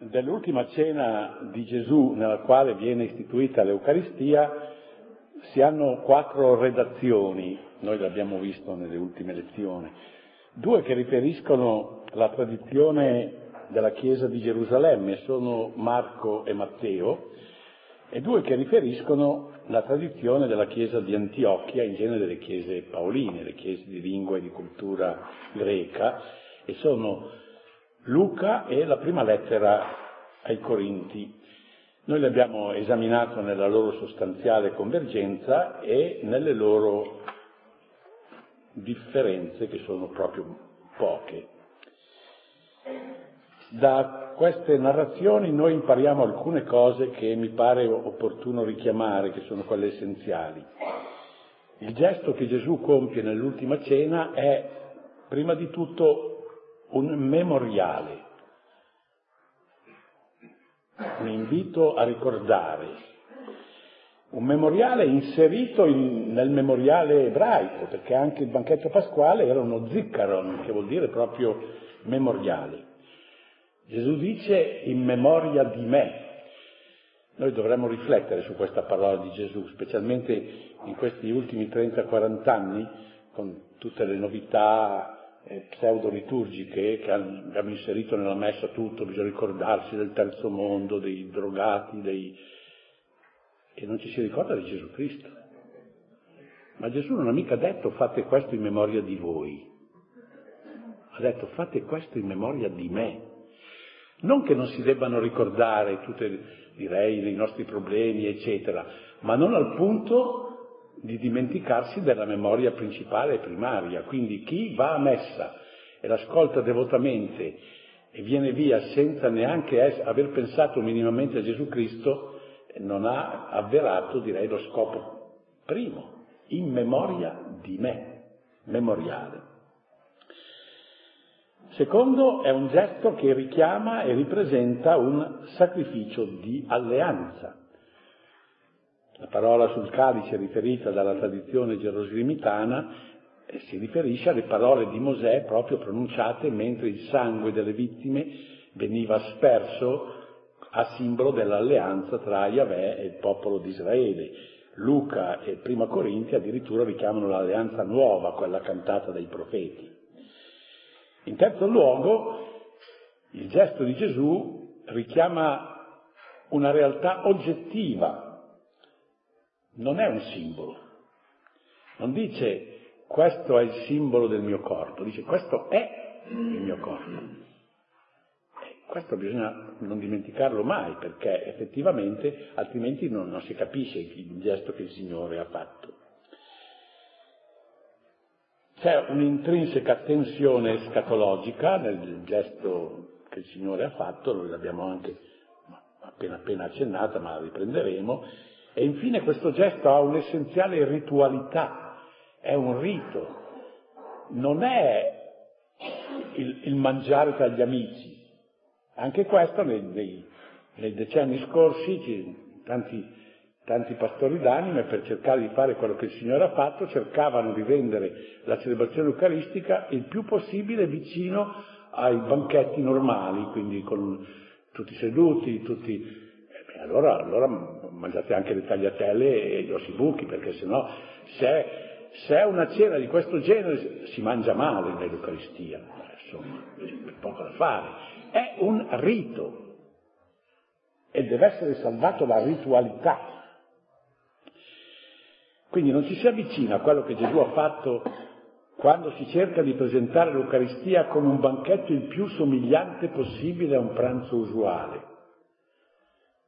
dell'ultima cena di Gesù nella quale viene istituita l'Eucaristia si hanno quattro redazioni, noi l'abbiamo visto nelle ultime lezioni, due che riferiscono la tradizione della Chiesa di Gerusalemme, sono Marco e Matteo, e due che riferiscono la tradizione della Chiesa di Antiochia, in genere delle chiese paoline, le chiese di lingua e di cultura greca, e sono Luca e la prima lettera ai Corinti. Noi le abbiamo esaminato nella loro sostanziale convergenza e nelle loro differenze, che sono proprio poche. Da queste narrazioni noi impariamo alcune cose che mi pare opportuno richiamare, che sono quelle essenziali. Il gesto che Gesù compie nell'ultima cena è prima di tutto un memoriale, un invito a ricordare, un memoriale inserito in, nel memoriale ebraico, perché anche il banchetto pasquale era uno ziccaron, che vuol dire proprio memoriale. Gesù dice in memoria di me. Noi dovremmo riflettere su questa parola di Gesù, specialmente in questi ultimi 30-40 anni, con tutte le novità eh, pseudo-liturgiche che abbiamo inserito nella messa tutto, bisogna ricordarsi del terzo mondo, dei drogati, dei... e non ci si ricorda di Gesù Cristo. Ma Gesù non ha mica detto fate questo in memoria di voi, ha detto fate questo in memoria di me. Non che non si debbano ricordare tutti, i nostri problemi, eccetera, ma non al punto di dimenticarsi della memoria principale e primaria. Quindi chi va a messa e l'ascolta devotamente e viene via senza neanche aver pensato minimamente a Gesù Cristo, non ha avverato, direi, lo scopo primo, in memoria di me, memoriale. Secondo, è un gesto che richiama e ripresenta un sacrificio di alleanza. La parola sul calice riferita dalla tradizione geroslimitana si riferisce alle parole di Mosè proprio pronunciate mentre il sangue delle vittime veniva sperso a simbolo dell'alleanza tra Yahweh e il popolo di Israele. Luca e Prima Corinti addirittura richiamano l'alleanza nuova, quella cantata dai profeti. In terzo luogo, il gesto di Gesù richiama una realtà oggettiva, non è un simbolo. Non dice questo è il simbolo del mio corpo, dice questo è il mio corpo. Questo bisogna non dimenticarlo mai perché effettivamente altrimenti non, non si capisce il gesto che il Signore ha fatto. C'è un'intrinseca tensione scatologica nel gesto che il Signore ha fatto, l'abbiamo anche appena appena accennata, ma la riprenderemo, e infine questo gesto ha un'essenziale ritualità, è un rito, non è il, il mangiare tra gli amici. Anche questo nei, nei, nei decenni scorsi tanti Tanti pastori d'anime, per cercare di fare quello che il Signore ha fatto, cercavano di rendere la celebrazione eucaristica il più possibile vicino ai banchetti normali, quindi con tutti seduti, tutti... Eh, allora, allora, mangiate anche le tagliatelle e gli ossibuchi, perché sennò se, se è una cena di questo genere si mangia male nell'Eucaristia, insomma, c'è poco da fare. È un rito e deve essere salvato la ritualità quindi non ci si avvicina a quello che Gesù ha fatto quando si cerca di presentare l'Eucaristia come un banchetto il più somigliante possibile a un pranzo usuale,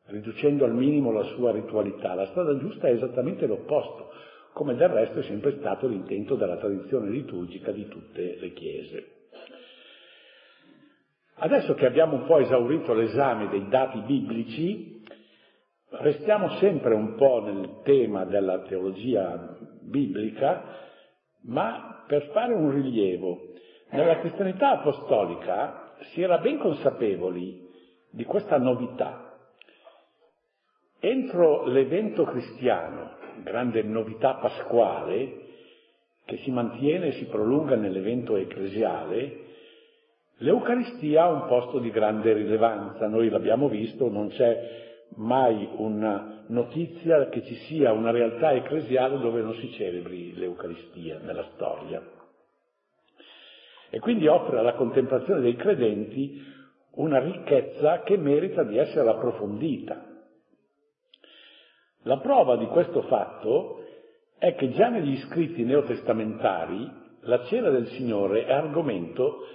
riducendo al minimo la sua ritualità. La strada giusta è esattamente l'opposto, come del resto è sempre stato l'intento della tradizione liturgica di tutte le chiese. Adesso che abbiamo un po' esaurito l'esame dei dati biblici, Restiamo sempre un po' nel tema della teologia biblica, ma per fare un rilievo. Nella cristianità apostolica si era ben consapevoli di questa novità. Entro l'evento cristiano, grande novità pasquale, che si mantiene e si prolunga nell'evento ecclesiale, L'Eucaristia ha un posto di grande rilevanza, noi l'abbiamo visto, non c'è mai una notizia che ci sia una realtà ecclesiale dove non si celebri l'Eucaristia nella storia. E quindi offre alla contemplazione dei credenti una ricchezza che merita di essere approfondita. La prova di questo fatto è che già negli scritti neotestamentari la cena del Signore è argomento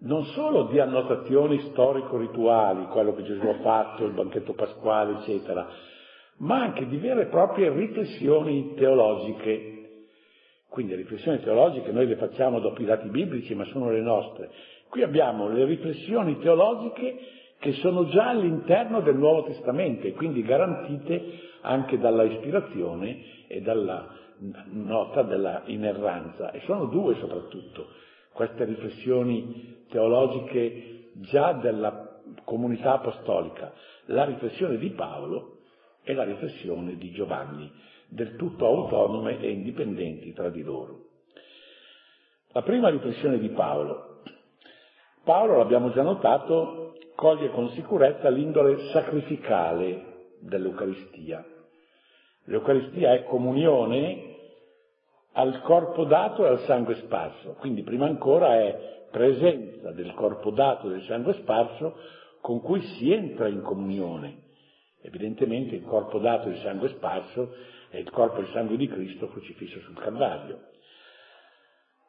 non solo di annotazioni storico-rituali, quello che Gesù ha fatto, il banchetto pasquale, eccetera, ma anche di vere e proprie riflessioni teologiche. Quindi le riflessioni teologiche noi le facciamo dopo i dati biblici, ma sono le nostre. Qui abbiamo le riflessioni teologiche che sono già all'interno del Nuovo Testamento e quindi garantite anche dalla ispirazione e dalla nota della inerranza. E sono due soprattutto, queste riflessioni teologiche già della comunità apostolica, la riflessione di Paolo e la riflessione di Giovanni, del tutto autonome e indipendenti tra di loro. La prima riflessione di Paolo. Paolo, l'abbiamo già notato, coglie con sicurezza l'indole sacrificale dell'Eucaristia. L'Eucaristia è comunione al corpo dato e al sangue sparso, quindi prima ancora è presenza del corpo dato e del sangue sparso con cui si entra in comunione. Evidentemente il corpo dato e il sangue sparso è il corpo e il sangue di Cristo crocifisso sul Calvario.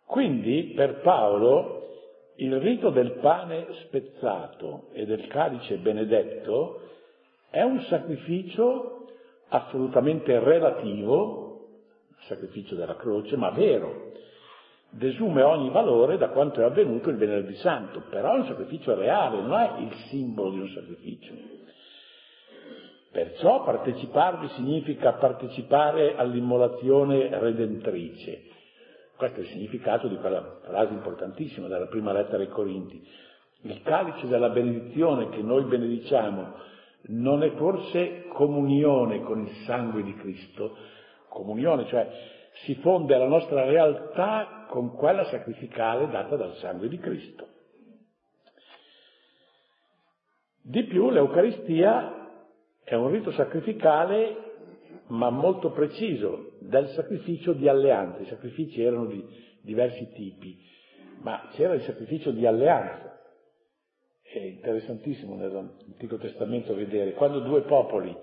Quindi per Paolo il rito del pane spezzato e del calice benedetto è un sacrificio assolutamente relativo, sacrificio della croce, ma vero, desume ogni valore da quanto è avvenuto il venerdì santo, però è un sacrificio reale, non è il simbolo di un sacrificio. Perciò parteciparvi significa partecipare all'immolazione redentrice. Questo è il significato di quella frase importantissima della prima lettera ai Corinti. Il calice della benedizione che noi benediciamo non è forse comunione con il sangue di Cristo, comunione, cioè si fonde la nostra realtà con quella sacrificale data dal sangue di Cristo. Di più l'Eucaristia è un rito sacrificale ma molto preciso del sacrificio di alleanza. I sacrifici erano di diversi tipi, ma c'era il sacrificio di alleanza. È interessantissimo nell'Antico Testamento vedere quando due popoli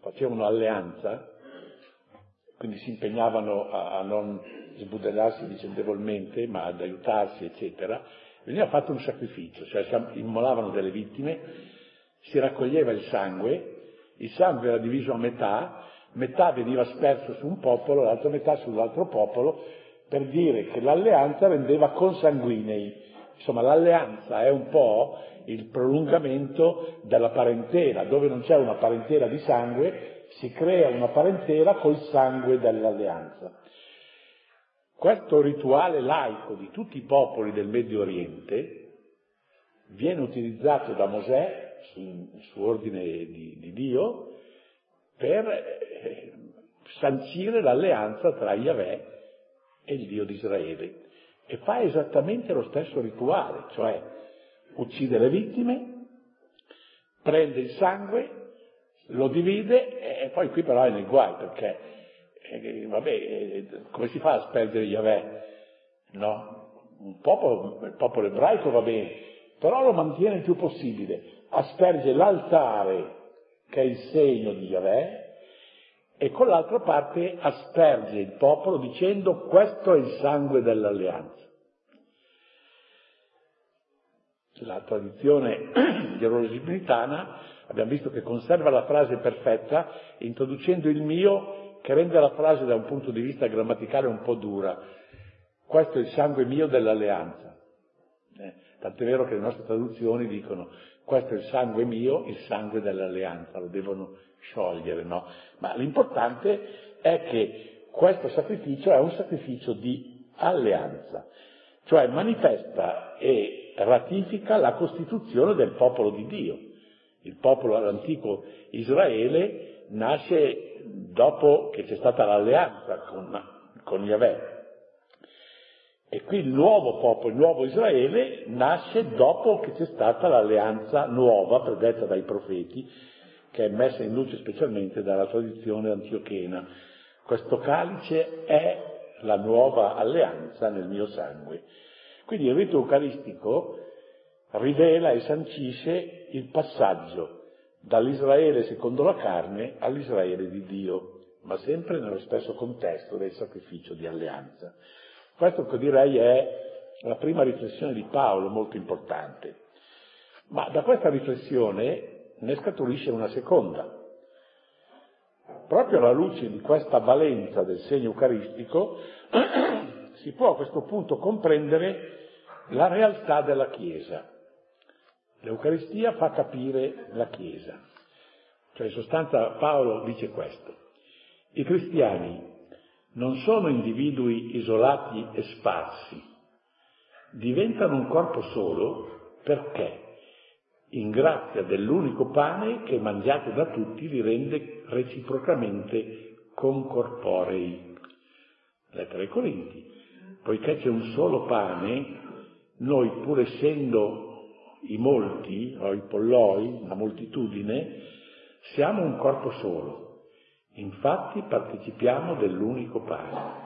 facevano alleanza, quindi si impegnavano a, a non sbudellarsi vicendevolmente, ma ad aiutarsi, eccetera, veniva fatto un sacrificio, cioè immolavano delle vittime, si raccoglieva il sangue, il sangue era diviso a metà, metà veniva sperso su un popolo, l'altra metà sull'altro popolo, per dire che l'alleanza rendeva consanguinei. Insomma, l'alleanza è un po' il prolungamento della parentela, dove non c'è una parentela di sangue, si crea una parentela col sangue dell'alleanza. Questo rituale laico di tutti i popoli del Medio Oriente viene utilizzato da Mosè, su, su ordine di, di, Dio, per eh, sancire l'alleanza tra Yahweh e il Dio di Israele. E fa esattamente lo stesso rituale, cioè uccide le vittime, prende il sangue, lo divide e poi qui però è nel guai perché, eh, vabbè, eh, come si fa a sperdere Yahweh? No? Un popolo, il popolo ebraico va bene, però lo mantiene il più possibile, asperge l'altare che è il segno di Yahweh e con l'altra parte asperge il popolo dicendo questo è il sangue dell'alleanza. La tradizione gerosilimitana abbiamo visto che conserva la frase perfetta, introducendo il mio che rende la frase da un punto di vista grammaticale un po' dura. Questo è il sangue mio dell'alleanza. Eh, tant'è vero che le nostre traduzioni dicono questo è il sangue mio, il sangue dell'alleanza, lo devono sciogliere, no? Ma l'importante è che questo sacrificio è un sacrificio di alleanza, cioè manifesta e ratifica la costituzione del popolo di Dio. Il popolo antico Israele nasce dopo che c'è stata l'alleanza con, con Yahweh. E qui il nuovo popolo, il nuovo Israele, nasce dopo che c'è stata l'alleanza nuova predetta dai profeti, che è messa in luce specialmente dalla tradizione antiochena. Questo calice è la nuova alleanza nel mio sangue. Quindi il rito eucaristico rivela e sancisce il passaggio dall'Israele secondo la carne all'Israele di Dio, ma sempre nello stesso contesto del sacrificio di alleanza. Questo che direi è la prima riflessione di Paolo, molto importante. Ma da questa riflessione ne scaturisce una seconda. Proprio alla luce di questa valenza del segno eucaristico si può a questo punto comprendere la realtà della Chiesa. L'Eucaristia fa capire la Chiesa. Cioè in sostanza Paolo dice questo. I cristiani non sono individui isolati e sparsi, diventano un corpo solo perché, in grazia dell'unico pane che mangiate da tutti li rende reciprocamente concorporei. Lettera ai Corinti. Poiché c'è un solo pane, noi pur essendo i molti, o i polloi, la moltitudine, siamo un corpo solo. Infatti partecipiamo dell'unico pane.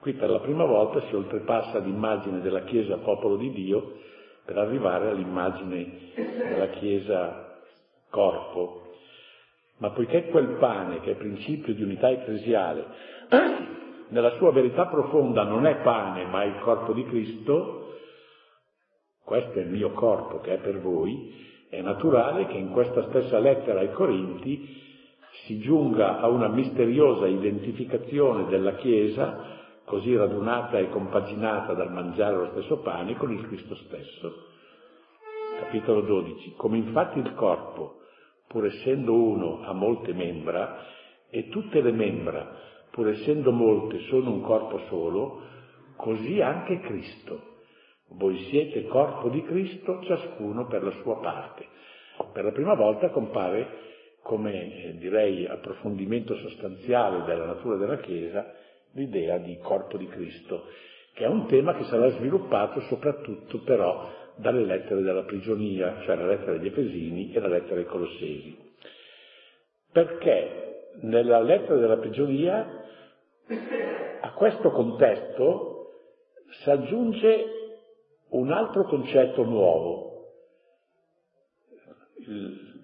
Qui per la prima volta si oltrepassa l'immagine della Chiesa popolo di Dio per arrivare all'immagine della Chiesa corpo. Ma poiché quel pane, che è principio di unità ecclesiale, nella sua verità profonda non è pane ma è il corpo di Cristo, questo è il mio corpo che è per voi, è naturale che in questa stessa lettera ai Corinti si giunga a una misteriosa identificazione della Chiesa, così radunata e compaginata dal mangiare lo stesso pane, con il Cristo stesso. Capitolo 12. Come infatti il corpo, pur essendo uno, ha molte membra, e tutte le membra, pur essendo molte, sono un corpo solo, così anche Cristo voi siete corpo di Cristo, ciascuno per la sua parte. Per la prima volta compare come eh, direi approfondimento sostanziale della natura della Chiesa l'idea di corpo di Cristo, che è un tema che sarà sviluppato soprattutto però dalle lettere della prigionia, cioè la lettera degli Efesini e la lettera ai Colossesi. Perché nella lettera della prigionia a questo contesto si aggiunge un altro concetto nuovo.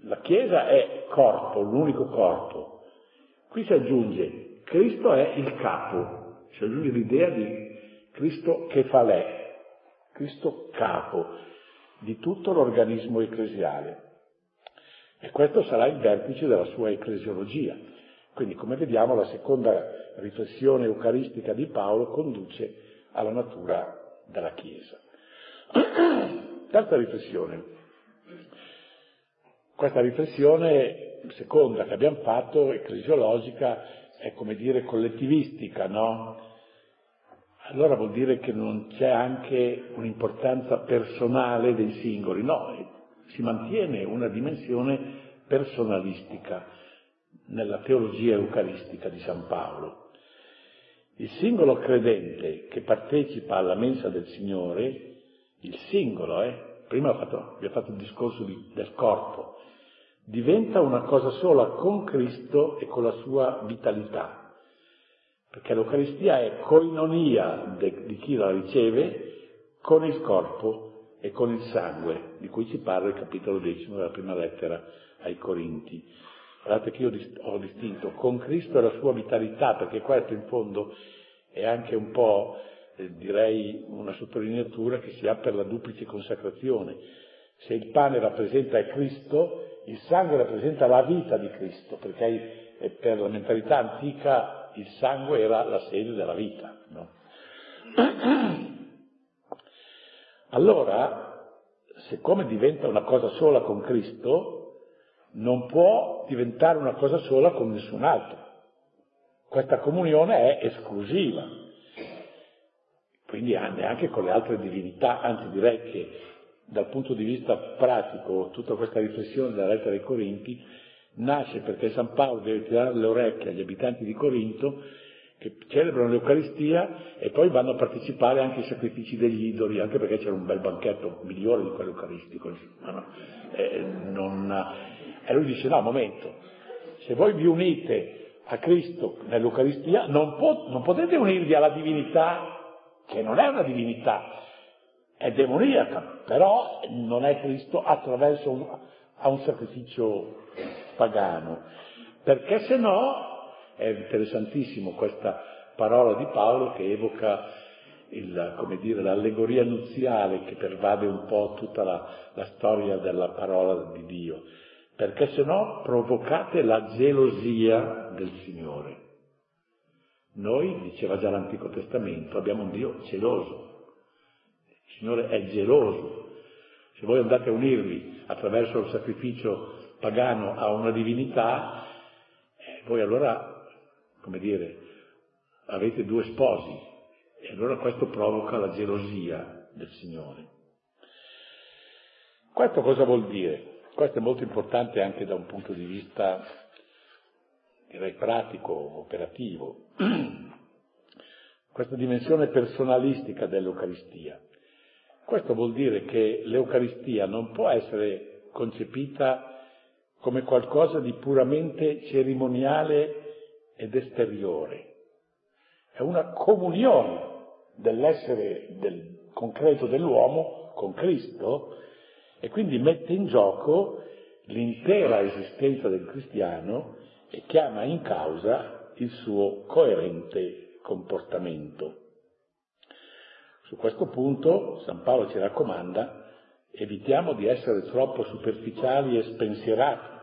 La Chiesa è corpo, l'unico corpo. Qui si aggiunge, Cristo è il capo, si aggiunge l'idea di Cristo che fa lei, Cristo capo di tutto l'organismo ecclesiale. E questo sarà il vertice della sua ecclesiologia. Quindi, come vediamo, la seconda riflessione eucaristica di Paolo conduce alla natura della Chiesa. Terza riflessione. Questa riflessione seconda che abbiamo fatto, ecclesiologica, è come dire collettivistica, no? Allora vuol dire che non c'è anche un'importanza personale dei singoli, no, si mantiene una dimensione personalistica nella teologia eucaristica di San Paolo. Il singolo credente che partecipa alla mensa del Signore il singolo, eh? prima fatto, vi ho fatto il discorso di, del corpo, diventa una cosa sola con Cristo e con la sua vitalità, perché l'Eucaristia è coinonia de, di chi la riceve con il corpo e con il sangue, di cui ci parla il capitolo decimo della prima lettera ai Corinti. Guardate che io ho distinto con Cristo e la sua vitalità, perché questo in fondo è anche un po' Eh, direi una sottolineatura che si ha per la duplice consacrazione. Se il pane rappresenta Cristo, il sangue rappresenta la vita di Cristo, perché eh, per la mentalità antica il sangue era la sede della vita. No? Allora, siccome diventa una cosa sola con Cristo, non può diventare una cosa sola con nessun altro. Questa comunione è esclusiva quindi neanche con le altre divinità, anzi direi che dal punto di vista pratico tutta questa riflessione della lettera ai Corinti nasce perché San Paolo deve tirare le orecchie agli abitanti di Corinto che celebrano l'Eucaristia e poi vanno a partecipare anche ai sacrifici degli idoli, anche perché c'era un bel banchetto migliore di quello eucaristico. No? Eh, non... E lui dice, no, momento, se voi vi unite a Cristo nell'Eucaristia, non, po- non potete unirvi alla divinità, che non è una divinità, è demoniaca, però non è Cristo attraverso un, a un sacrificio pagano, perché se no è interessantissimo questa parola di Paolo che evoca il, dire, l'allegoria nuziale che pervade un po' tutta la, la storia della parola di Dio, perché se no provocate la gelosia del Signore. Noi, diceva già l'Antico Testamento, abbiamo un Dio geloso. Il Signore è geloso. Se voi andate a unirvi attraverso il sacrificio pagano a una divinità, eh, voi allora come dire, avete due sposi e allora questo provoca la gelosia del Signore. Questo cosa vuol dire? Questo è molto importante anche da un punto di vista, direi, pratico, operativo. Questa dimensione personalistica dell'Eucaristia. Questo vuol dire che l'Eucaristia non può essere concepita come qualcosa di puramente cerimoniale ed esteriore. È una comunione dell'essere del concreto dell'uomo con Cristo e quindi mette in gioco l'intera esistenza del cristiano e chiama in causa il suo coerente comportamento. Su questo punto San Paolo ci raccomanda evitiamo di essere troppo superficiali e spensierati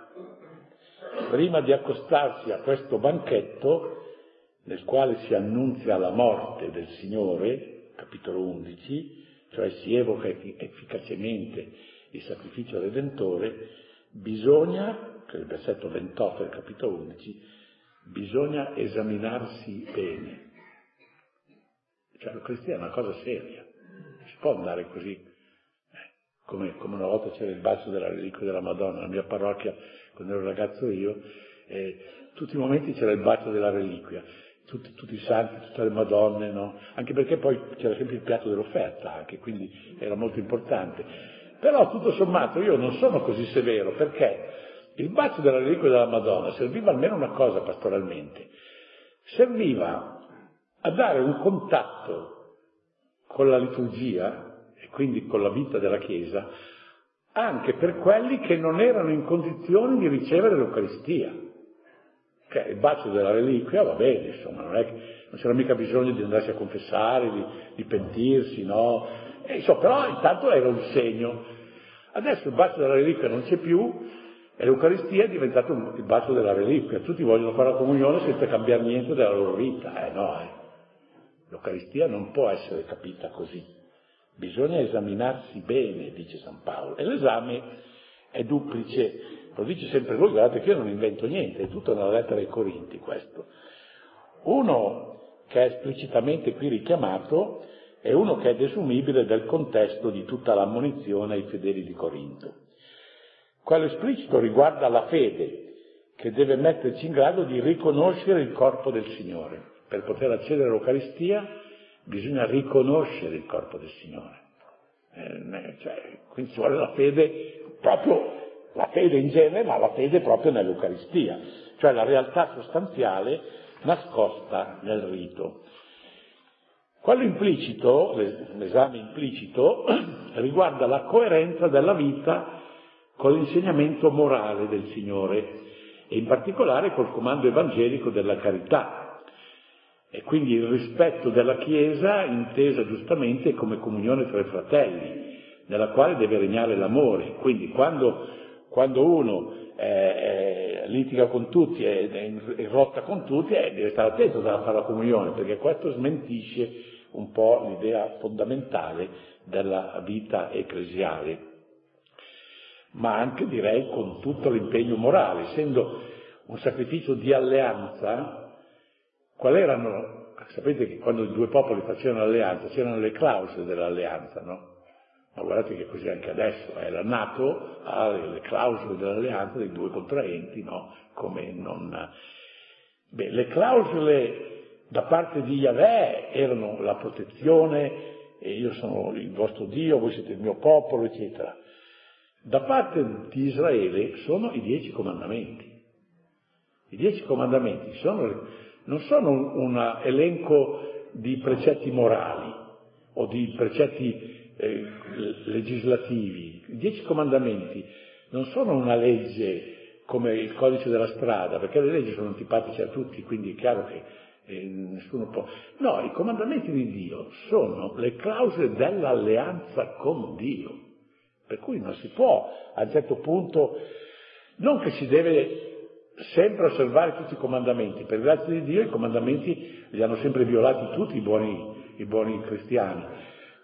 prima di accostarsi a questo banchetto, nel quale si annunzia la morte del Signore, capitolo 11, cioè si evoca efficacemente il sacrificio redentore, bisogna, che è il versetto 28 del capitolo 11, bisogna esaminarsi bene. Cioè la cristiana è una cosa seria, non si può andare così, eh, come, come, una volta c'era il bacio della reliquia della Madonna, la mia parrocchia quando ero ragazzo io, eh, tutti i momenti c'era il bacio della reliquia, tutti, tutti, i santi, tutte le madonne, no? Anche perché poi c'era sempre il piatto dell'offerta anche, quindi era molto importante. Però tutto sommato io non sono così severo perché il bacio della reliquia della Madonna serviva almeno una cosa pastoralmente, serviva a dare un contatto con la liturgia e quindi con la vita della Chiesa anche per quelli che non erano in condizione di ricevere l'Eucaristia. Che il bacio della reliquia va bene, insomma, non, che, non c'era mica bisogno di andarsi a confessare, di, di pentirsi, no? E, insomma, però intanto era un segno. Adesso il bacio della reliquia non c'è più e l'Eucaristia è diventato il bacio della reliquia. Tutti vogliono fare la comunione senza cambiare niente della loro vita. Eh no, eh. L'Eucaristia non può essere capita così. Bisogna esaminarsi bene, dice San Paolo, e l'esame è duplice, lo dice sempre lui, guardate che io non invento niente, è tutto nella lettera ai Corinti questo. Uno che è esplicitamente qui richiamato è uno che è desumibile del contesto di tutta l'ammonizione ai fedeli di Corinto. Quello esplicito riguarda la fede, che deve metterci in grado di riconoscere il corpo del Signore. Per poter accedere all'Eucaristia bisogna riconoscere il corpo del Signore. Eh, cioè, quindi ci vuole la fede, proprio la fede in genere, ma la fede proprio nell'Eucaristia, cioè la realtà sostanziale nascosta nel rito. Quello implicito, l'esame implicito, riguarda la coerenza della vita con l'insegnamento morale del Signore e in particolare col comando evangelico della carità, e quindi il rispetto della Chiesa intesa giustamente come comunione tra i fratelli, nella quale deve regnare l'amore. Quindi quando, quando uno eh, eh, litiga con tutti e rotta con tutti, eh, deve stare attento a fare la comunione, perché questo smentisce un po' l'idea fondamentale della vita ecclesiale. Ma anche direi con tutto l'impegno morale, essendo un sacrificio di alleanza, Qual erano? Sapete che quando i due popoli facevano l'alleanza c'erano le clausole dell'alleanza, no? Ma guardate che così anche adesso, eh, la Nato ha le clausole dell'alleanza dei due contraenti, no? Come non... Beh, le clausole da parte di Yahweh erano la protezione, io sono il vostro Dio, voi siete il mio popolo, eccetera. Da parte di Israele sono i dieci comandamenti. I dieci comandamenti sono, non sono un elenco di precetti morali o di precetti eh, legislativi. I dieci comandamenti non sono una legge come il codice della strada, perché le leggi sono antipatiche a tutti, quindi è chiaro che eh, nessuno può. No, i comandamenti di Dio sono le clausole dell'alleanza con Dio, per cui non si può a un certo punto, non che si deve sempre osservare tutti i comandamenti, per grazia di Dio i comandamenti li hanno sempre violati tutti i buoni, i buoni cristiani,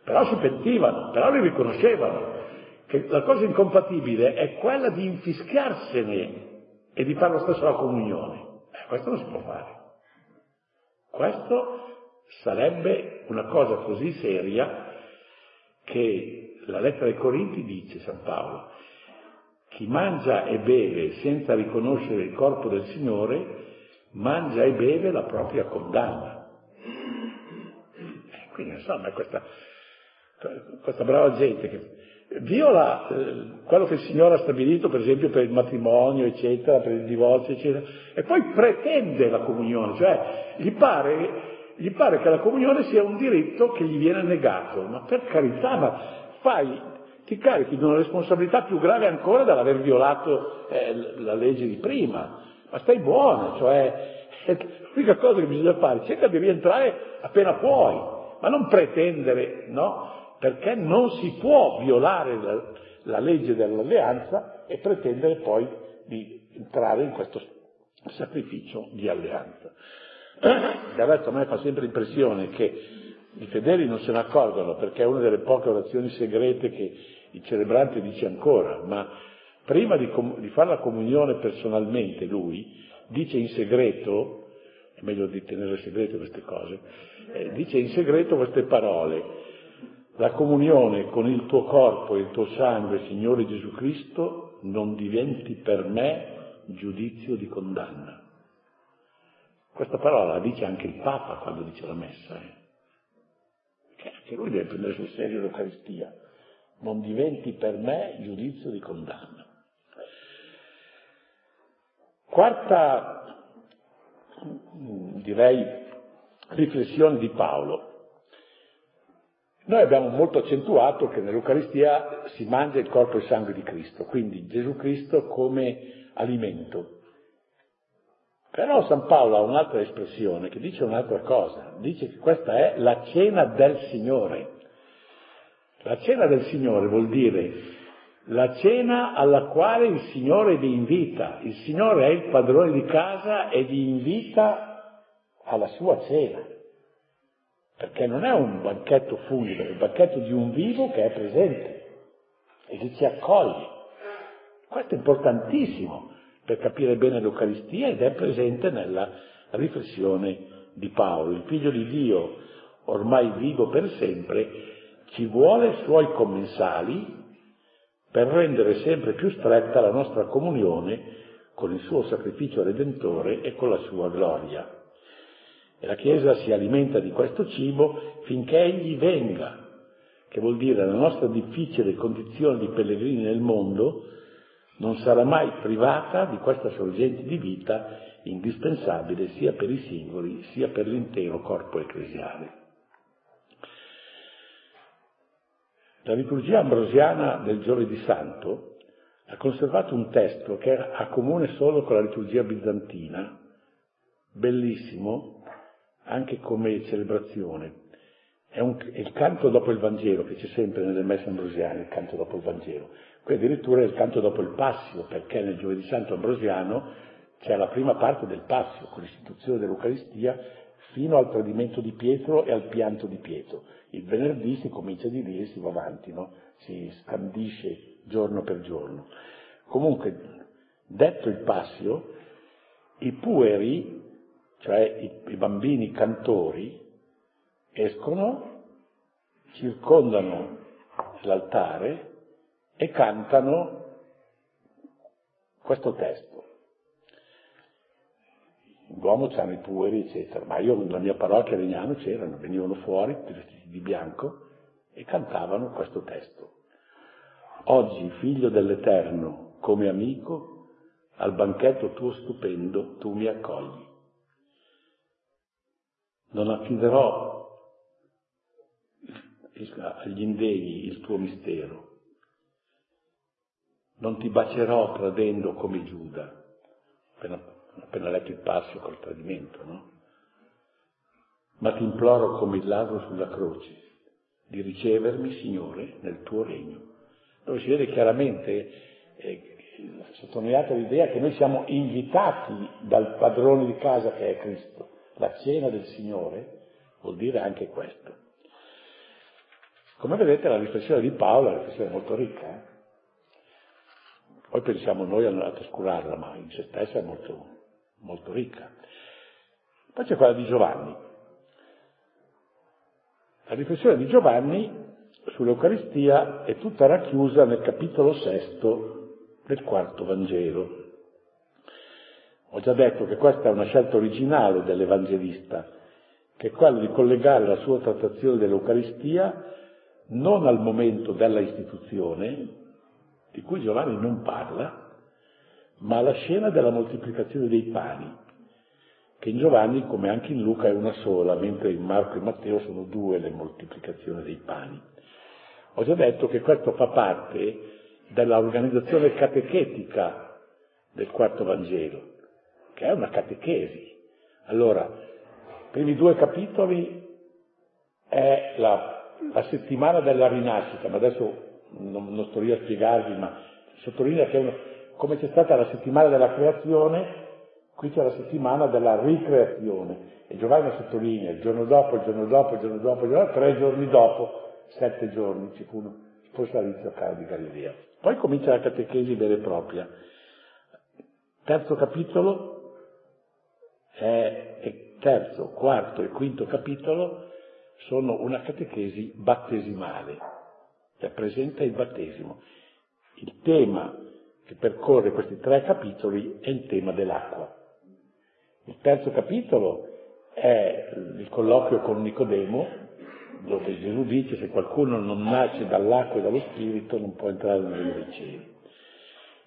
però si pentivano, però li riconoscevano, che la cosa incompatibile è quella di infischiarsene e di fare lo stesso la comunione. Eh, questo non si può fare. Questo sarebbe una cosa così seria che la lettera ai Corinti dice, San Paolo, chi mangia e beve senza riconoscere il corpo del Signore, mangia e beve la propria condanna. Eh, quindi insomma questa, questa brava gente che viola eh, quello che il Signore ha stabilito, per esempio per il matrimonio, eccetera, per il divorzio, eccetera, e poi pretende la comunione, cioè gli pare, gli pare che la comunione sia un diritto che gli viene negato, ma per carità, ma fai, ti carichi di una responsabilità più grave ancora dall'aver violato eh, la legge di prima, ma stai buono, cioè l'unica cosa che bisogna fare, cerca di rientrare appena puoi, ma non pretendere, no? perché non si può violare la, la legge dell'alleanza e pretendere poi di entrare in questo sacrificio di alleanza. Del resto a me fa sempre impressione che i fedeli non se ne accorgono perché è una delle poche orazioni segrete che il celebrante dice ancora, ma prima di, com- di fare la comunione personalmente lui dice in segreto, è meglio di tenere segreto queste cose, eh, dice in segreto queste parole, la comunione con il tuo corpo e il tuo sangue, Signore Gesù Cristo, non diventi per me giudizio di condanna. Questa parola la dice anche il Papa quando dice la messa, eh? Che anche lui deve prendere sul serio l'Eucaristia. Non diventi per me giudizio di condanna. Quarta, direi, riflessione di Paolo. Noi abbiamo molto accentuato che nell'Eucaristia si mangia il corpo e il sangue di Cristo, quindi Gesù Cristo come alimento. Però San Paolo ha un'altra espressione che dice un'altra cosa, dice che questa è la cena del Signore. La cena del Signore vuol dire la cena alla quale il Signore vi invita. Il Signore è il padrone di casa e vi invita alla sua cena perché non è un banchetto funebre, è il banchetto di un vivo che è presente e che ci accoglie. Questo è importantissimo per capire bene l'Eucaristia ed è presente nella riflessione di Paolo. Il figlio di Dio, ormai vivo per sempre, ci vuole suoi commensali per rendere sempre più stretta la nostra comunione con il suo sacrificio redentore e con la sua gloria. E la Chiesa si alimenta di questo cibo finché Egli venga, che vuol dire la nostra difficile condizione di pellegrini nel mondo non sarà mai privata di questa sorgente di vita indispensabile sia per i singoli sia per l'intero corpo ecclesiale. La liturgia ambrosiana del giovedì santo ha conservato un testo che ha comune solo con la liturgia bizantina, bellissimo, anche come celebrazione. È, un, è, il canto dopo il Vangelo, che c'è sempre nelle messe ambrosiane, il canto dopo il Vangelo. Qui addirittura è il canto dopo il Passio, perché nel giovedì santo ambrosiano c'è la prima parte del Passio, con l'istituzione dell'Eucaristia, fino al tradimento di Pietro e al pianto di Pietro. Il venerdì si comincia di lì e si va avanti, no? si scandisce giorno per giorno. Comunque, detto il Passio, i pueri cioè i, i bambini cantori, escono, circondano l'altare e cantano questo testo. in Duomo c'erano i pueri, eccetera, ma io nella mia parrocchia a Legnano c'erano, venivano fuori vestiti di bianco e cantavano questo testo. Oggi, figlio dell'Eterno, come amico, al banchetto tuo stupendo tu mi accogli. Non affiderò agli indegni il tuo mistero. Non ti bacerò tradendo come Giuda, appena, appena letto il passo col tradimento, no? Ma ti imploro come il ladro sulla croce di ricevermi, Signore, nel tuo regno. Dove si vede chiaramente, eh, sottolineata l'idea che noi siamo invitati dal padrone di casa che è Cristo. La cena del Signore vuol dire anche questo. Come vedete la riflessione di Paolo è una riflessione molto ricca. Eh? Poi pensiamo noi a trascurarla, ma in se stessa è molto, molto ricca. Poi c'è quella di Giovanni. La riflessione di Giovanni sull'Eucaristia è tutta racchiusa nel capitolo sesto del quarto Vangelo. Ho già detto che questa è una scelta originale dell'Evangelista, che è quella di collegare la sua trattazione dell'Eucaristia non al momento della istituzione, di cui Giovanni non parla, ma alla scena della moltiplicazione dei pani, che in Giovanni, come anche in Luca, è una sola, mentre in Marco e Matteo sono due le moltiplicazioni dei pani. Ho già detto che questo fa parte dell'organizzazione catechetica del quarto Vangelo, che è una catechesi. Allora, i primi due capitoli è la la settimana della rinascita, ma adesso non, non sto lì a spiegarvi, ma sottolinea che una, come c'è stata la settimana della creazione, qui c'è la settimana della ricreazione. E Giovanni sottolinea il giorno dopo, il giorno dopo, il giorno dopo, il giorno dopo, tre giorni dopo, sette giorni ci furono, forse all'inizio a casa di Galilea. Poi comincia la catechesi vera e propria. Terzo capitolo, è, terzo, quarto e quinto capitolo sono una catechesi battesimale, che presenta il battesimo. Il tema che percorre questi tre capitoli è il tema dell'acqua. Il terzo capitolo è il colloquio con Nicodemo, dove Gesù dice se qualcuno non nasce dall'acqua e dallo spirito non può entrare nel regno dei cieli.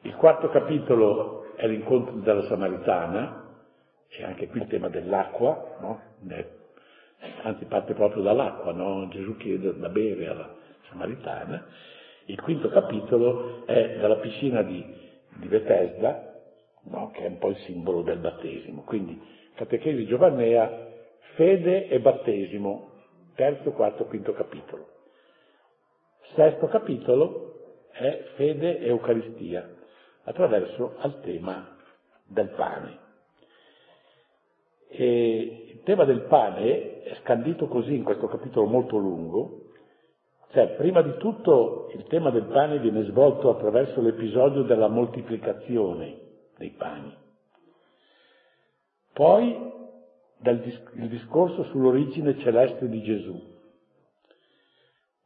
Il quarto capitolo è l'incontro della Samaritana, e anche qui il tema dell'acqua, no? anzi parte proprio dall'acqua, no? Gesù chiede da bere alla Samaritana. Il quinto capitolo è dalla piscina di, di Bethesda, no? che è un po' il simbolo del battesimo. Quindi catechesi Giovannea, fede e battesimo, terzo, quarto, quinto capitolo. Sesto capitolo è fede e Eucaristia, attraverso al tema del pane. E il tema del pane è scandito così in questo capitolo molto lungo, cioè prima di tutto il tema del pane viene svolto attraverso l'episodio della moltiplicazione dei pani, poi dis- il discorso sull'origine celeste di Gesù,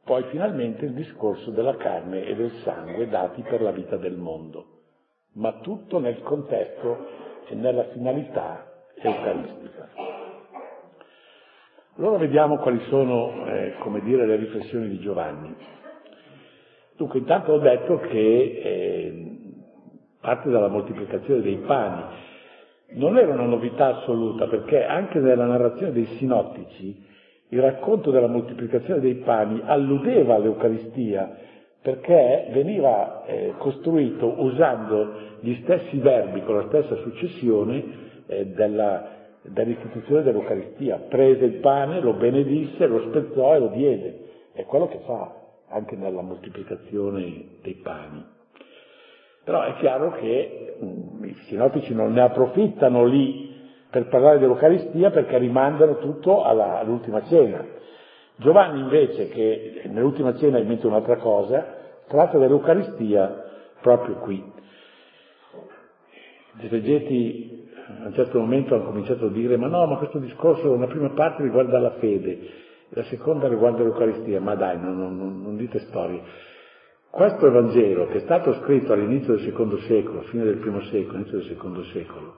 poi finalmente il discorso della carne e del sangue dati per la vita del mondo, ma tutto nel contesto e nella finalità eucaristica. Allora vediamo quali sono, eh, come dire, le riflessioni di Giovanni. Dunque, intanto ho detto che eh, parte dalla moltiplicazione dei pani. Non era una novità assoluta, perché anche nella narrazione dei sinottici il racconto della moltiplicazione dei pani alludeva all'Eucaristia, perché veniva eh, costruito usando gli stessi verbi con la stessa successione eh, della, dell'istituzione dell'Eucaristia. Prese il pane, lo benedisse, lo spezzò e lo diede. È quello che fa anche nella moltiplicazione dei pani. Però è chiaro che mh, mm, i sinottici non ne approfittano lì per parlare dell'Eucaristia perché rimandano tutto alla, all'ultima cena. Giovanni invece, che nell'ultima cena ha in mente un'altra cosa, tratta dell'Eucaristia proprio qui. Gli esegeti a un certo momento hanno cominciato a dire ma no, ma questo discorso, una prima parte riguarda la fede, la seconda riguarda l'Eucaristia, ma dai, non, non, non dite storie. Questo Evangelo, che è stato scritto all'inizio del secondo secolo, fine del primo secolo, inizio del secondo secolo,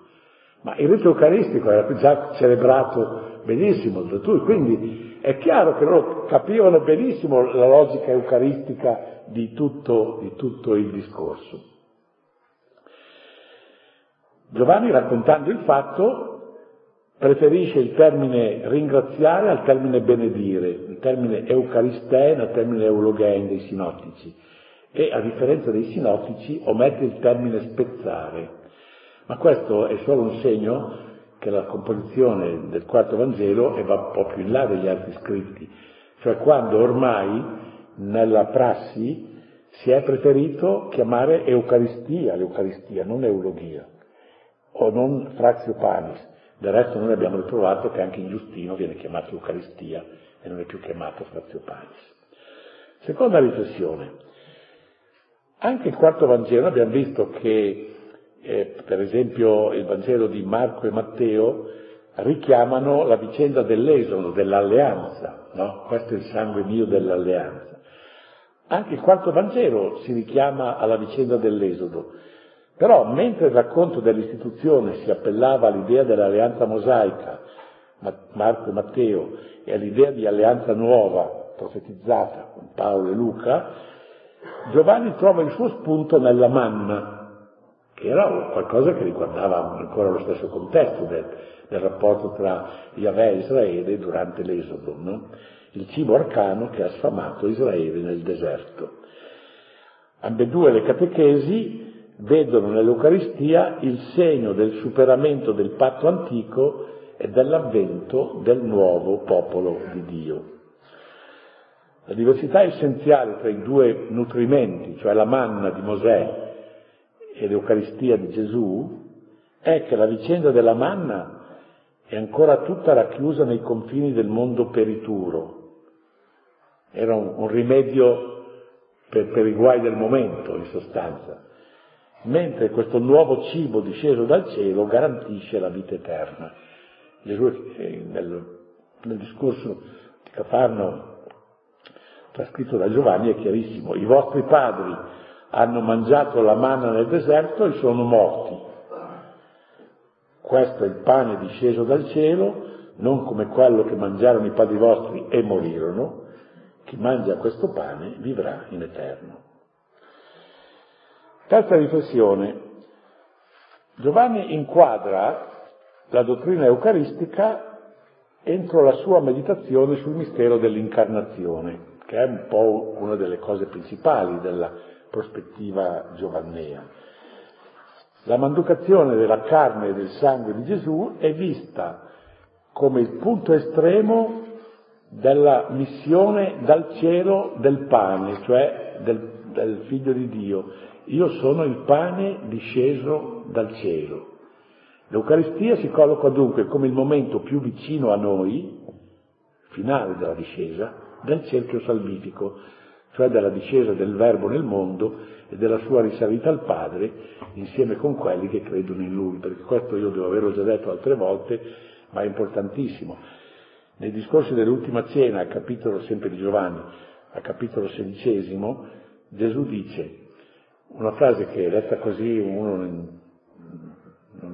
Ma il rito eucaristico era già celebrato benissimo da tutti, quindi è chiaro che loro capivano benissimo la logica eucaristica di tutto, di tutto il discorso. Giovanni raccontando il fatto preferisce il termine ringraziare al termine benedire, il termine eucaristein al termine eulogein dei sinottici e a differenza dei sinottici omette il termine spezzare. Ma questo è solo un segno che la composizione del quarto Vangelo va un po' più in là degli altri scritti, cioè quando ormai nella prassi si è preferito chiamare Eucaristia l'Eucaristia, non Eulogia, o non Frazio Panis. Del resto noi abbiamo ritrovato che anche in Giustino viene chiamato Eucaristia e non è più chiamato Frazio Panis. Seconda riflessione. Anche il quarto Vangelo abbiamo visto che, eh, per esempio, il Vangelo di Marco e Matteo richiamano la vicenda dell'esodo, dell'alleanza, no? Questo è il sangue mio dell'alleanza. Anche il quarto Vangelo si richiama alla vicenda dell'esodo, però mentre il racconto dell'istituzione si appellava all'idea dell'alleanza mosaica, Marco e Matteo, e all'idea di alleanza nuova profetizzata con Paolo e Luca, Giovanni trova il suo spunto nella manna, che era qualcosa che riguardava ancora lo stesso contesto del, del rapporto tra Yahweh e Israele durante l'Esodo, no? il cibo arcano che ha sfamato Israele nel deserto. Ambedue le catechesi vedono nell'Eucaristia il segno del superamento del patto antico e dell'avvento del nuovo popolo di Dio. La diversità essenziale tra i due nutrimenti, cioè la manna di Mosè e l'Eucaristia di Gesù, è che la vicenda della manna è ancora tutta racchiusa nei confini del mondo perituro. Era un, un rimedio per, per i guai del momento, in sostanza, mentre questo nuovo cibo disceso dal cielo garantisce la vita eterna. Gesù eh, nel, nel discorso di Cafarno trascritto da Giovanni è chiarissimo, i vostri padri hanno mangiato la manna nel deserto e sono morti. Questo è il pane disceso dal cielo, non come quello che mangiarono i padri vostri e morirono. Chi mangia questo pane vivrà in eterno. Terza riflessione. Giovanni inquadra la dottrina eucaristica entro la sua meditazione sul mistero dell'incarnazione che è un po' una delle cose principali della prospettiva giovannea. La manducazione della carne e del sangue di Gesù è vista come il punto estremo della missione dal cielo del pane, cioè del, del figlio di Dio. Io sono il pane disceso dal cielo. L'Eucaristia si colloca dunque come il momento più vicino a noi, finale della discesa, del cerchio salvifico, cioè della discesa del Verbo nel mondo e della sua risalita al Padre insieme con quelli che credono in Lui, perché questo io devo averlo già detto altre volte, ma è importantissimo. Nei discorsi dell'ultima cena, capitolo sempre di Giovanni, al capitolo sedicesimo, Gesù dice una frase che letta così uno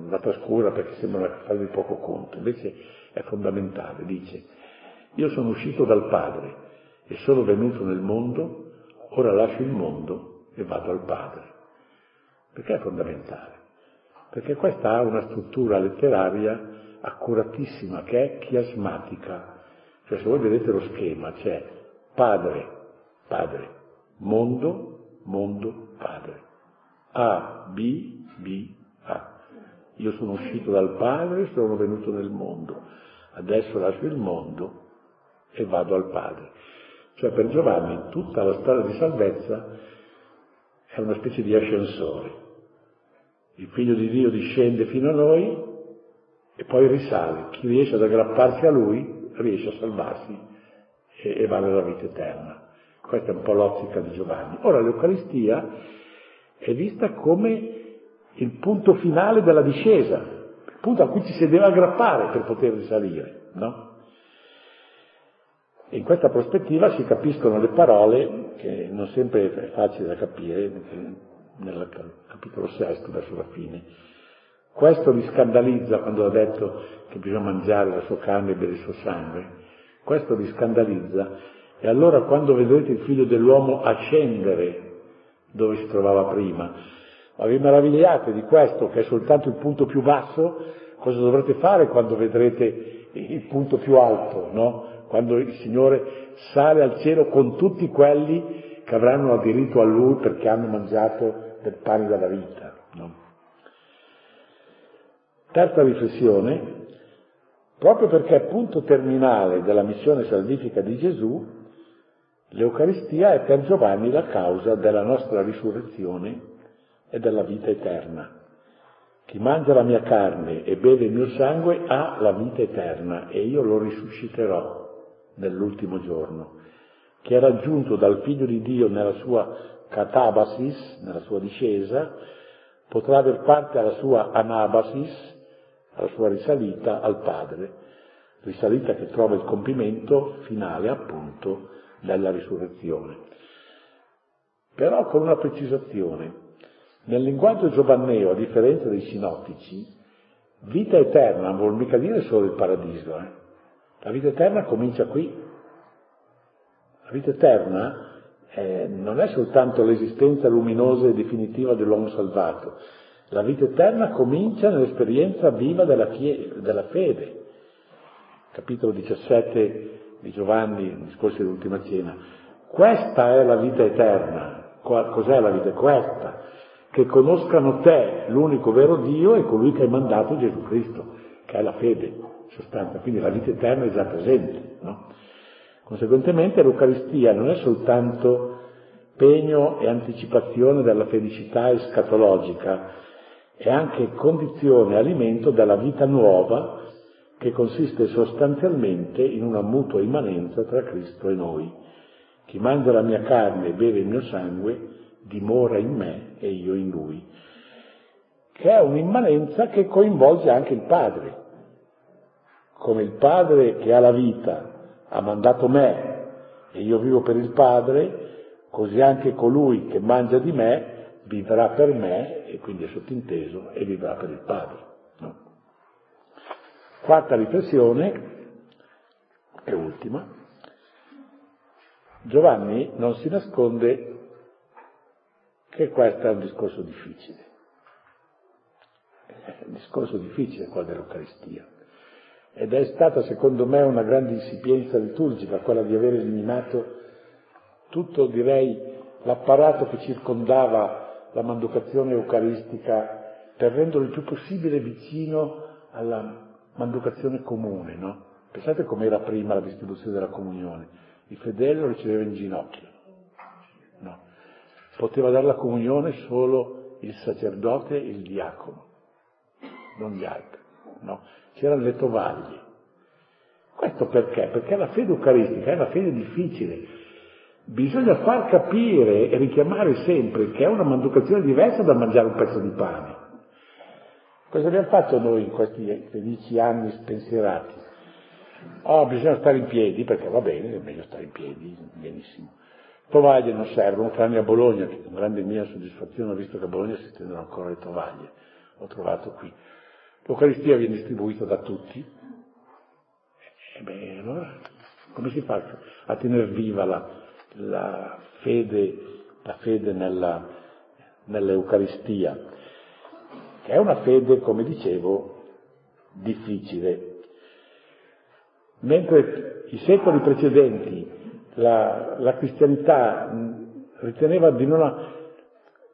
la trascura perché sembra una frase di poco conto, invece è fondamentale, dice io sono uscito dal Padre e sono venuto nel mondo, ora lascio il mondo e vado al Padre. Perché è fondamentale? Perché questa ha una struttura letteraria accuratissima che è chiasmatica. Cioè se voi vedete lo schema c'è padre, padre, mondo, mondo, padre. A, B, B, A. Io sono uscito dal padre, sono venuto nel mondo. Adesso lascio il mondo e vado al Padre. Cioè per Giovanni tutta la storia di salvezza è una specie di ascensore. Il figlio di Dio discende fino a noi e poi risale. Chi riesce ad aggrapparsi a lui riesce a salvarsi e, e va nella vita eterna. Questa è un po' l'ottica di Giovanni. Ora l'Eucaristia è vista come il punto finale della discesa, il punto a cui ci si deve aggrappare per poter risalire, no? In questa prospettiva si capiscono le parole, che non sempre è facile da capire, nel capitolo sesto, verso la fine, Questo li scandalizza quando ha detto che bisogna mangiare la sua carne e bere il suo sangue. Questo li scandalizza. E allora quando vedrete il figlio dell'uomo ascendere dove si trovava prima, ma vi meravigliate di questo che è soltanto il punto più basso, cosa dovrete fare quando vedrete il punto più alto, no? Quando il Signore sale al cielo con tutti quelli che avranno diritto a Lui perché hanno mangiato del pane della vita. No? Terza riflessione, proprio perché è punto terminale della missione salvifica di Gesù, l'Eucaristia è per Giovanni la causa della nostra risurrezione e della vita eterna. Chi mangia la mia carne e beve il mio sangue ha la vita eterna e io lo risusciterò nell'ultimo giorno. Chi è raggiunto dal Figlio di Dio nella sua catabasis, nella sua discesa, potrà aver parte alla sua anabasis, alla sua risalita al Padre, risalita che trova il compimento finale appunto nella risurrezione. Però con una precisazione. Nel linguaggio giovanneo, a differenza dei sinottici, vita eterna non vuol mica dire solo il paradiso. Eh? La vita eterna comincia qui. La vita eterna eh, non è soltanto l'esistenza luminosa e definitiva dell'uomo salvato. La vita eterna comincia nell'esperienza viva della, della fede. Capitolo 17 di Giovanni, discorsi dell'ultima cena. Questa è la vita eterna. Cos'è la vita? Questa. Che conoscano te, l'unico vero Dio, e colui che hai mandato Gesù Cristo, che è la fede, in sostanza. Quindi la vita eterna è già presente, no? Conseguentemente l'Eucaristia non è soltanto pegno e anticipazione della felicità escatologica, è anche condizione e alimento della vita nuova che consiste sostanzialmente in una mutua immanenza tra Cristo e noi. Chi mangia la mia carne e beve il mio sangue dimora in me e io in lui, che è un'immanenza che coinvolge anche il Padre. Come il Padre che ha la vita ha mandato me e io vivo per il Padre, così anche colui che mangia di me vivrà per me, e quindi è sottinteso, e vivrà per il Padre. Quarta riflessione, e ultima, Giovanni non si nasconde che questo è un discorso difficile. È un discorso difficile quello dell'Eucaristia. Ed è stata secondo me una grande insipienza liturgica quella di aver eliminato tutto, direi, l'apparato che circondava la manducazione eucaristica per renderlo il più possibile vicino alla manducazione comune, no? Pensate com'era prima la distribuzione della comunione. Il fedele lo riceveva in ginocchio, no? Poteva dare la comunione solo il sacerdote e il diacono, non gli altri, no? C'erano le tovaglie. Questo perché? Perché la fede eucaristica è una fede difficile. Bisogna far capire e richiamare sempre che è una manducazione diversa da mangiare un pezzo di pane. Cosa abbiamo fatto noi in questi felici anni spensierati? Oh, bisogna stare in piedi, perché va bene, è meglio stare in piedi, benissimo. Tovaglie non servono, tranne a Bologna, che con grande mia soddisfazione ho visto che a Bologna si tendono ancora le tovaglie. Ho trovato qui. L'Eucaristia viene distribuita da tutti. E beh, allora, come si fa a tenere viva la, la fede, la fede nella, nell'Eucaristia? È una fede, come dicevo, difficile. Mentre i secoli precedenti la, la cristianità riteneva di non,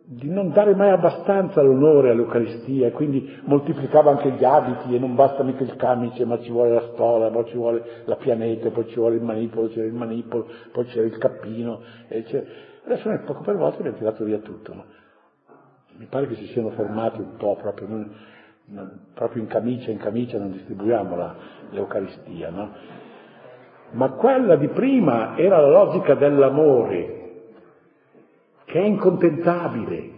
di non, dare mai abbastanza l'onore all'Eucaristia quindi moltiplicava anche gli abiti e non basta mica il camice, ma ci vuole la stola, poi ci vuole la pianeta, poi ci vuole il manipolo, c'era il manipolo, poi c'era il cappino. Adesso noi poco per volta abbiamo tirato via tutto. No? Mi pare che si siano fermati un po' proprio, non, proprio in camicia, in camicia non distribuiamo la, l'Eucaristia, no? Ma quella di prima era la logica dell'amore, che è incontentabile,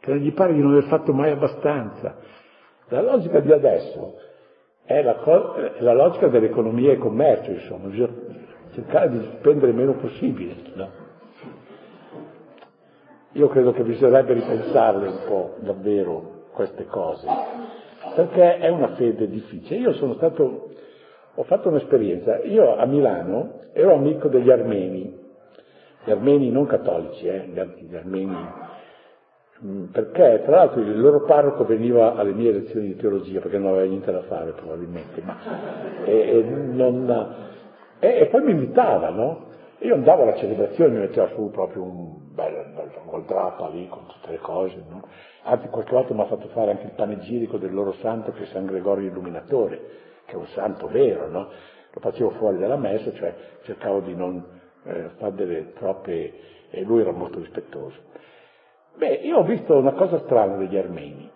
che non gli pare di non aver fatto mai abbastanza. La logica di adesso è la, è la logica dell'economia e commercio, insomma, bisogna cercare di spendere meno possibile, no? Io credo che bisognerebbe ripensarle un po' davvero queste cose, perché è una fede difficile. Io sono stato, ho fatto un'esperienza, io a Milano ero amico degli armeni, gli armeni non cattolici, eh, gli armeni, mm, perché tra l'altro il loro parroco veniva alle mie lezioni di teologia, perché non aveva niente da fare probabilmente, ma, e, e, non, e, e poi mi invitava, no? Io andavo alla celebrazione, mi metteva su proprio un bel, bel col drappa lì, con tutte le cose, no? Anzi, qualche volta mi ha fatto fare anche il panegirico del loro santo, che è San Gregorio Illuminatore, che è un santo vero, no? Lo facevo fuori dalla messa, cioè cercavo di non eh, fare delle troppe... e lui era molto rispettoso. Beh, io ho visto una cosa strana degli armeni.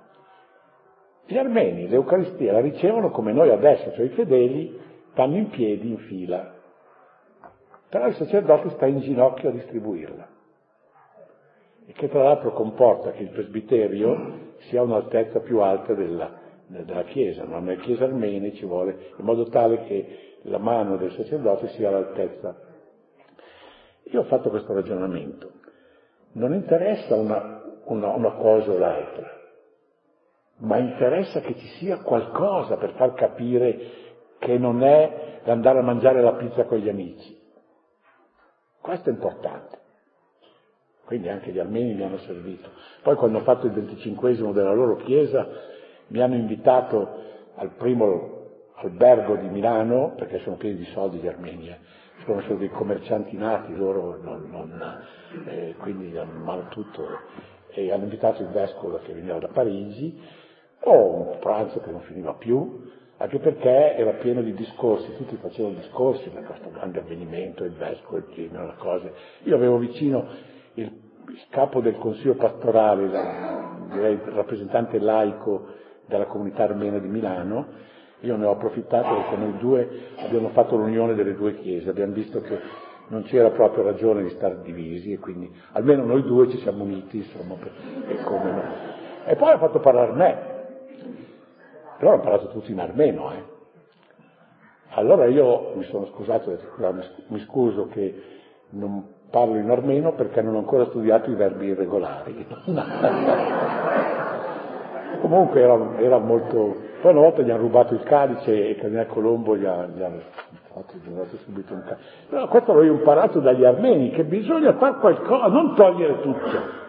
Gli armeni l'Eucaristia la ricevono come noi adesso, cioè i fedeli vanno in piedi in fila, però il sacerdote sta in ginocchio a distribuirla e che tra l'altro comporta che il presbiterio sia un'altezza più alta della, della Chiesa, no? nelle chiese armene ci vuole in modo tale che la mano del sacerdote sia all'altezza. Io ho fatto questo ragionamento, non interessa una, una, una cosa o l'altra, ma interessa che ci sia qualcosa per far capire che non è andare a mangiare la pizza con gli amici. Questo è importante. Quindi anche gli armeni mi hanno servito. Poi quando ho fatto il venticinquesimo della loro chiesa mi hanno invitato al primo albergo di Milano, perché sono pieni di soldi gli armeni, eh. sono solo dei commercianti nati, loro non, non, eh, quindi hanno tutto, e hanno invitato il vescovo che veniva da Parigi, o un pranzo che non finiva più, anche perché era pieno di discorsi, tutti facevano discorsi per questo grande avvenimento, il vescovo, il clima, le cose. Io avevo vicino il, capo del consiglio pastorale, direi il rappresentante laico della comunità armena di Milano, io ne ho approfittato perché noi due abbiamo fatto l'unione delle due chiese, abbiamo visto che non c'era proprio ragione di stare divisi e quindi almeno noi due ci siamo uniti, insomma, per, e come no. E poi ha fatto parlare me, però hanno parlato tutti in armeno, eh. Allora io mi sono scusato, mi scuso che non Parlo in armeno perché non ho ancora studiato i verbi irregolari. Comunque era, era, molto... Poi una volta gli hanno rubato il calice e il Cardinale Colombo gli, ha, gli hanno fatto, gli dato subito un calice. Però questo l'ho imparato dagli armeni, che bisogna fare qualcosa, non togliere tutto.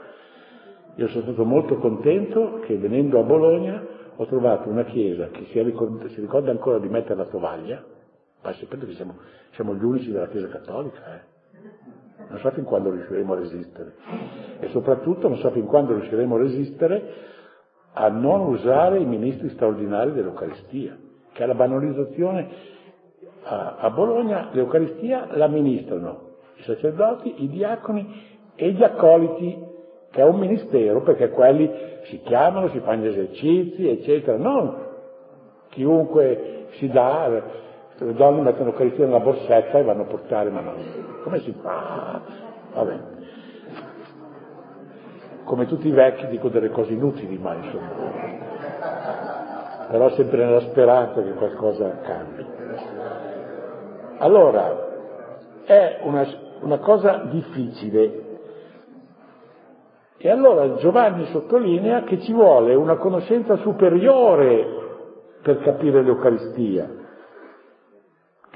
Io sono stato molto contento che venendo a Bologna ho trovato una chiesa che si ricorda, si ricorda ancora di mettere la tovaglia, ma sapete che siamo, siamo gli unici della Chiesa Cattolica, eh? Non so fin quando riusciremo a resistere. E soprattutto non so fin quando riusciremo a resistere a non usare i ministri straordinari dell'Eucaristia, che è la banalizzazione. A, Bologna l'Eucaristia l'amministrano i sacerdoti, i diaconi e gli accoliti, che è un ministero, perché quelli si chiamano, si fanno gli esercizi, eccetera, non chiunque si dà le donne mettono l'Eucaristia nella borsetta e vanno a portare, ma no. Come si fa? Vabbè. Come tutti i vecchi dico delle cose inutili, ma insomma. Però sempre nella speranza che qualcosa cambi. Allora, è una, una cosa difficile. E allora Giovanni sottolinea che ci vuole una conoscenza superiore per capire l'Eucaristia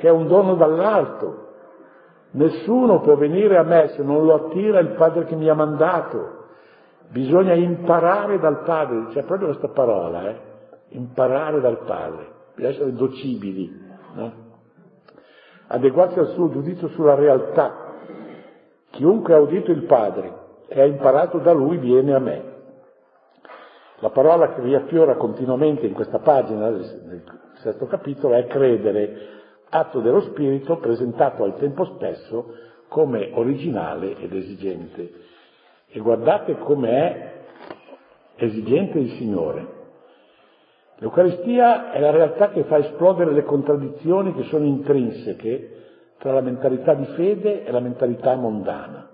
che è un dono dall'alto. Nessuno può venire a me se non lo attira il Padre che mi ha mandato. Bisogna imparare dal Padre, c'è proprio questa parola, eh? imparare dal Padre, bisogna essere docibili, no? adeguarsi al suo giudizio sulla realtà. Chiunque ha udito il Padre e ha imparato da Lui viene a me. La parola che riaffiora continuamente in questa pagina del sesto capitolo è credere, atto dello spirito presentato al tempo stesso come originale ed esigente. E guardate come è esigente il Signore. L'Eucaristia è la realtà che fa esplodere le contraddizioni che sono intrinseche tra la mentalità di fede e la mentalità mondana.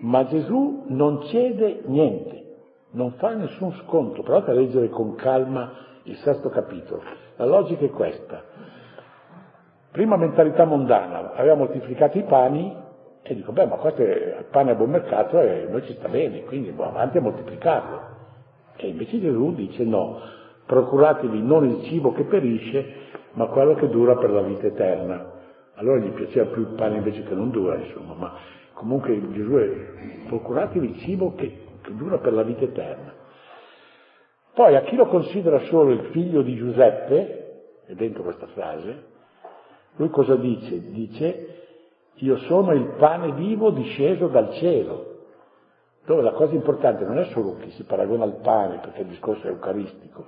Ma Gesù non cede niente, non fa nessun sconto. Provate a leggere con calma il sesto capitolo. La logica è questa. Prima mentalità mondana, aveva moltiplicato i pani e dico, beh, ma questo è il pane a buon mercato e noi ci sta bene, quindi boh, avanti a moltiplicarlo. E invece Gesù dice no, procuratevi non il cibo che perisce, ma quello che dura per la vita eterna. Allora gli piaceva più il pane invece che non dura, insomma, ma comunque Gesù è procuratevi il cibo che, che dura per la vita eterna. Poi a chi lo considera solo il figlio di Giuseppe, è dentro questa frase, lui cosa dice? Dice io sono il pane vivo disceso dal cielo, dove la cosa importante non è solo che si paragona al pane, perché il discorso è eucaristico,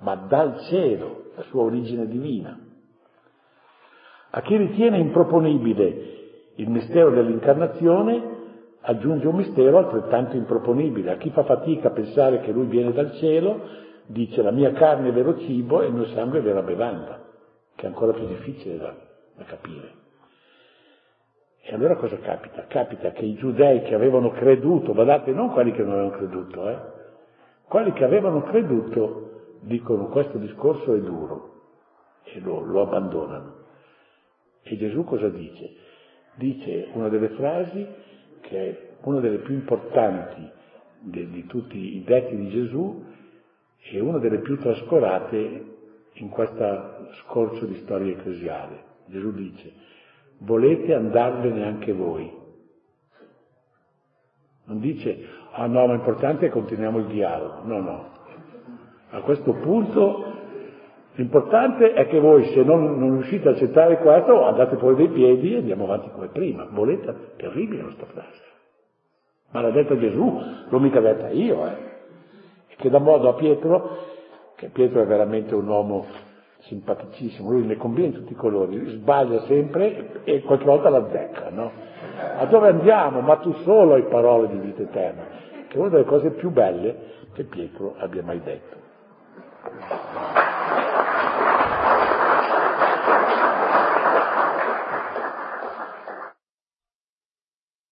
ma dal cielo, la sua origine divina. A chi ritiene improponibile il mistero dell'incarnazione, aggiunge un mistero altrettanto improponibile. A chi fa fatica a pensare che lui viene dal cielo, dice la mia carne è vero cibo e il mio sangue è vera bevanda, che è ancora più difficile da, da capire. E allora cosa capita? Capita che i giudei che avevano creduto, guardate, non quelli che non avevano creduto, eh, quelli che avevano creduto dicono questo discorso è duro e lo, lo abbandonano. E Gesù cosa dice? Dice una delle frasi che è una delle più importanti di, di tutti i detti di Gesù e una delle più trascurate in questo scorcio di storia ecclesiale. Gesù dice, volete andarvene anche voi. Non dice, ah no, ma l'importante è che continuiamo il dialogo. No, no. A questo punto l'importante è che voi, se non, non riuscite a accettare questo, andate poi dei piedi e andiamo avanti come prima. Volete? Terribile questa frase. Ma l'ha detta Gesù, l'ho mica detta io, eh. E che dà modo a Pietro, che Pietro è veramente un uomo simpaticissimo, lui ne conviene in tutti i colori, sbaglia sempre e qualche volta la azzecca, no? A dove andiamo? Ma tu solo hai parole di vita eterna, che è una delle cose più belle che Pietro abbia mai detto.